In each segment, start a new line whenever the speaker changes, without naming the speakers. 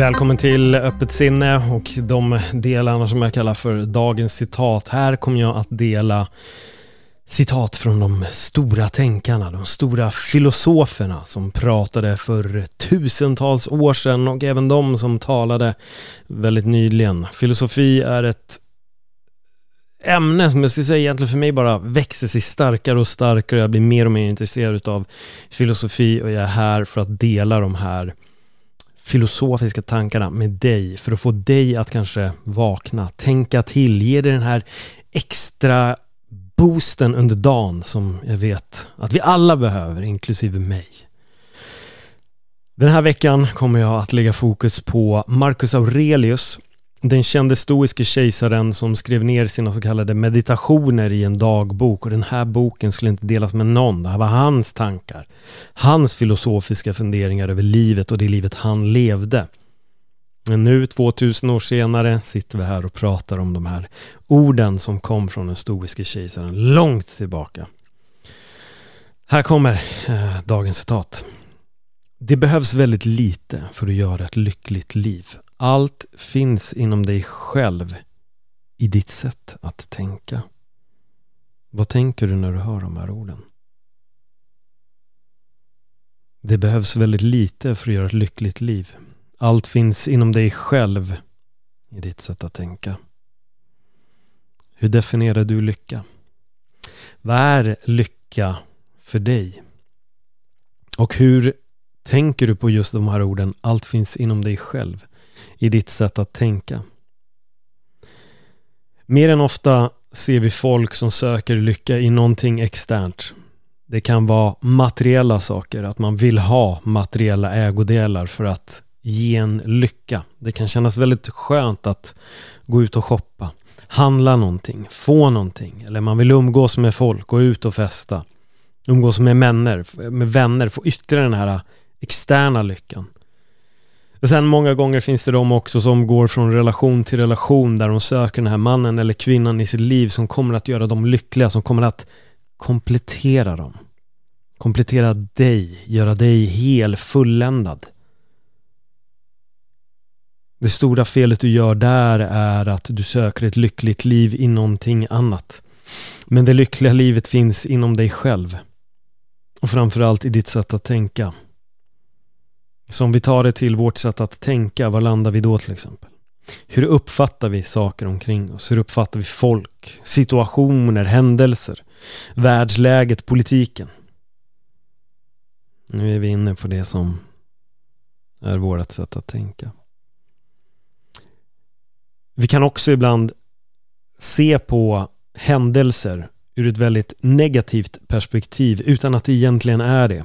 Välkommen till Öppet sinne och de delarna som jag kallar för dagens citat. Här kommer jag att dela citat från de stora tänkarna, de stora filosoferna som pratade för tusentals år sedan och även de som talade väldigt nyligen. Filosofi är ett ämne som jag skulle säga egentligen för mig bara växer sig starkare och starkare. Jag blir mer och mer intresserad av filosofi och jag är här för att dela de här filosofiska tankarna med dig för att få dig att kanske vakna, tänka till, ge dig den här extra boosten under dagen som jag vet att vi alla behöver, inklusive mig. Den här veckan kommer jag att lägga fokus på Marcus Aurelius, den kände stoiske kejsaren som skrev ner sina så kallade meditationer i en dagbok och den här boken skulle inte delas med någon. Det här var hans tankar. Hans filosofiska funderingar över livet och det livet han levde. Men nu, 2000 år senare, sitter vi här och pratar om de här orden som kom från den stoiske kejsaren långt tillbaka. Här kommer eh, dagens citat. Det behövs väldigt lite för att göra ett lyckligt liv. Allt finns inom dig själv i ditt sätt att tänka. Vad tänker du när du hör de här orden? Det behövs väldigt lite för att göra ett lyckligt liv. Allt finns inom dig själv i ditt sätt att tänka. Hur definierar du lycka? Vad är lycka för dig? Och hur tänker du på just de här orden? Allt finns inom dig själv i ditt sätt att tänka. Mer än ofta ser vi folk som söker lycka i någonting externt. Det kan vara materiella saker, att man vill ha materiella ägodelar för att ge en lycka. Det kan kännas väldigt skönt att gå ut och shoppa, handla någonting, få någonting, eller man vill umgås med folk, gå ut och festa, umgås med vänner, med vänner, få ytterligare den här externa lyckan. Och sen många gånger finns det de också som går från relation till relation där de söker den här mannen eller kvinnan i sitt liv som kommer att göra dem lyckliga, som kommer att komplettera dem. Komplettera dig, göra dig hel, fulländad. Det stora felet du gör där är att du söker ett lyckligt liv i någonting annat. Men det lyckliga livet finns inom dig själv. Och framförallt i ditt sätt att tänka. Så om vi tar det till vårt sätt att tänka, var landar vi då till exempel? Hur uppfattar vi saker omkring oss? Hur uppfattar vi folk, situationer, händelser, världsläget, politiken? Nu är vi inne på det som är vårt sätt att tänka. Vi kan också ibland se på händelser ur ett väldigt negativt perspektiv utan att det egentligen är det.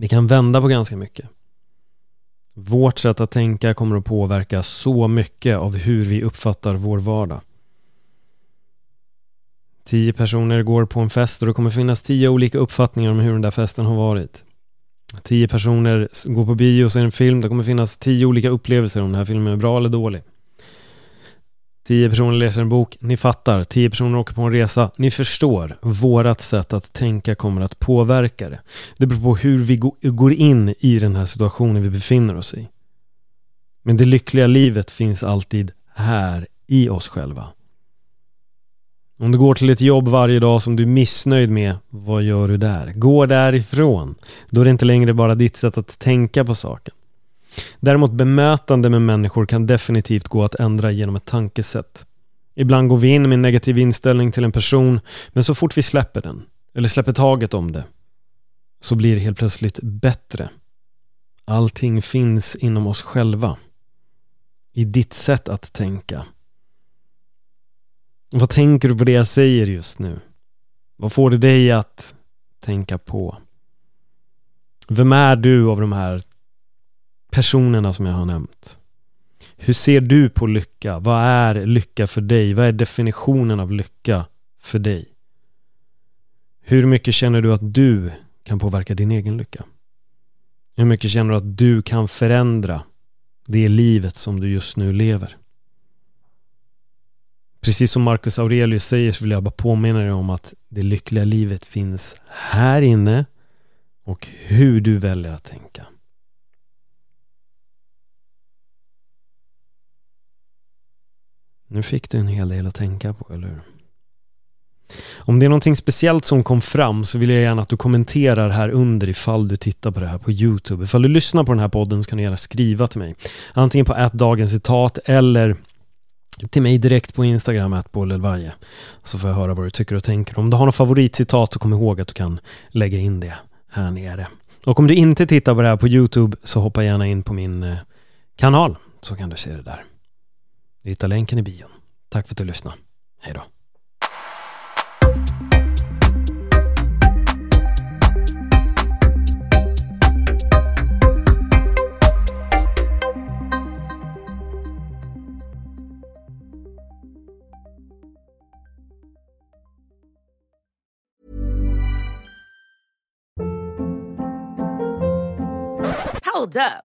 Vi kan vända på ganska mycket. Vårt sätt att tänka kommer att påverka så mycket av hur vi uppfattar vår vardag. Tio personer går på en fest och det kommer finnas tio olika uppfattningar om hur den där festen har varit. Tio personer går på bio och ser en film, det kommer finnas tio olika upplevelser om den här filmen är bra eller dålig. Tio personer läser en bok, ni fattar. Tio personer åker på en resa, ni förstår. Vårat sätt att tänka kommer att påverka det. Det beror på hur vi går in i den här situationen vi befinner oss i. Men det lyckliga livet finns alltid här i oss själva. Om du går till ett jobb varje dag som du är missnöjd med, vad gör du där? Gå därifrån. Då är det inte längre bara ditt sätt att tänka på saken. Däremot bemötande med människor kan definitivt gå att ändra genom ett tankesätt. Ibland går vi in med en negativ inställning till en person, men så fort vi släpper den, eller släpper taget om det, så blir det helt plötsligt bättre. Allting finns inom oss själva. I ditt sätt att tänka. Vad tänker du på det jag säger just nu? Vad får det dig att tänka på? Vem är du av de här personerna som jag har nämnt? Hur ser du på lycka? Vad är lycka för dig? Vad är definitionen av lycka för dig? Hur mycket känner du att du kan påverka din egen lycka? Hur mycket känner du att du kan förändra det livet som du just nu lever? Precis som Marcus Aurelius säger så vill jag bara påminna dig om att det lyckliga livet finns här inne och hur du väljer att tänka. Nu fick du en hel del att tänka på, eller hur? Om det är någonting speciellt som kom fram så vill jag gärna att du kommenterar här under ifall du tittar på det här på Youtube. Ifall du lyssnar på den här podden så kan du gärna skriva till mig. Antingen på ett dagens citat eller till mig direkt på Instagram, attbollelvaje. Så får jag höra vad du tycker och tänker. Om du har något favoritcitat så kom ihåg att du kan lägga in det här nere. Och om du inte tittar på det här på Youtube så hoppa gärna in på min eh, kanal så kan du se det där. Du hittar länken i bion. Tack för att du lyssnade. Hej då.
Hold up.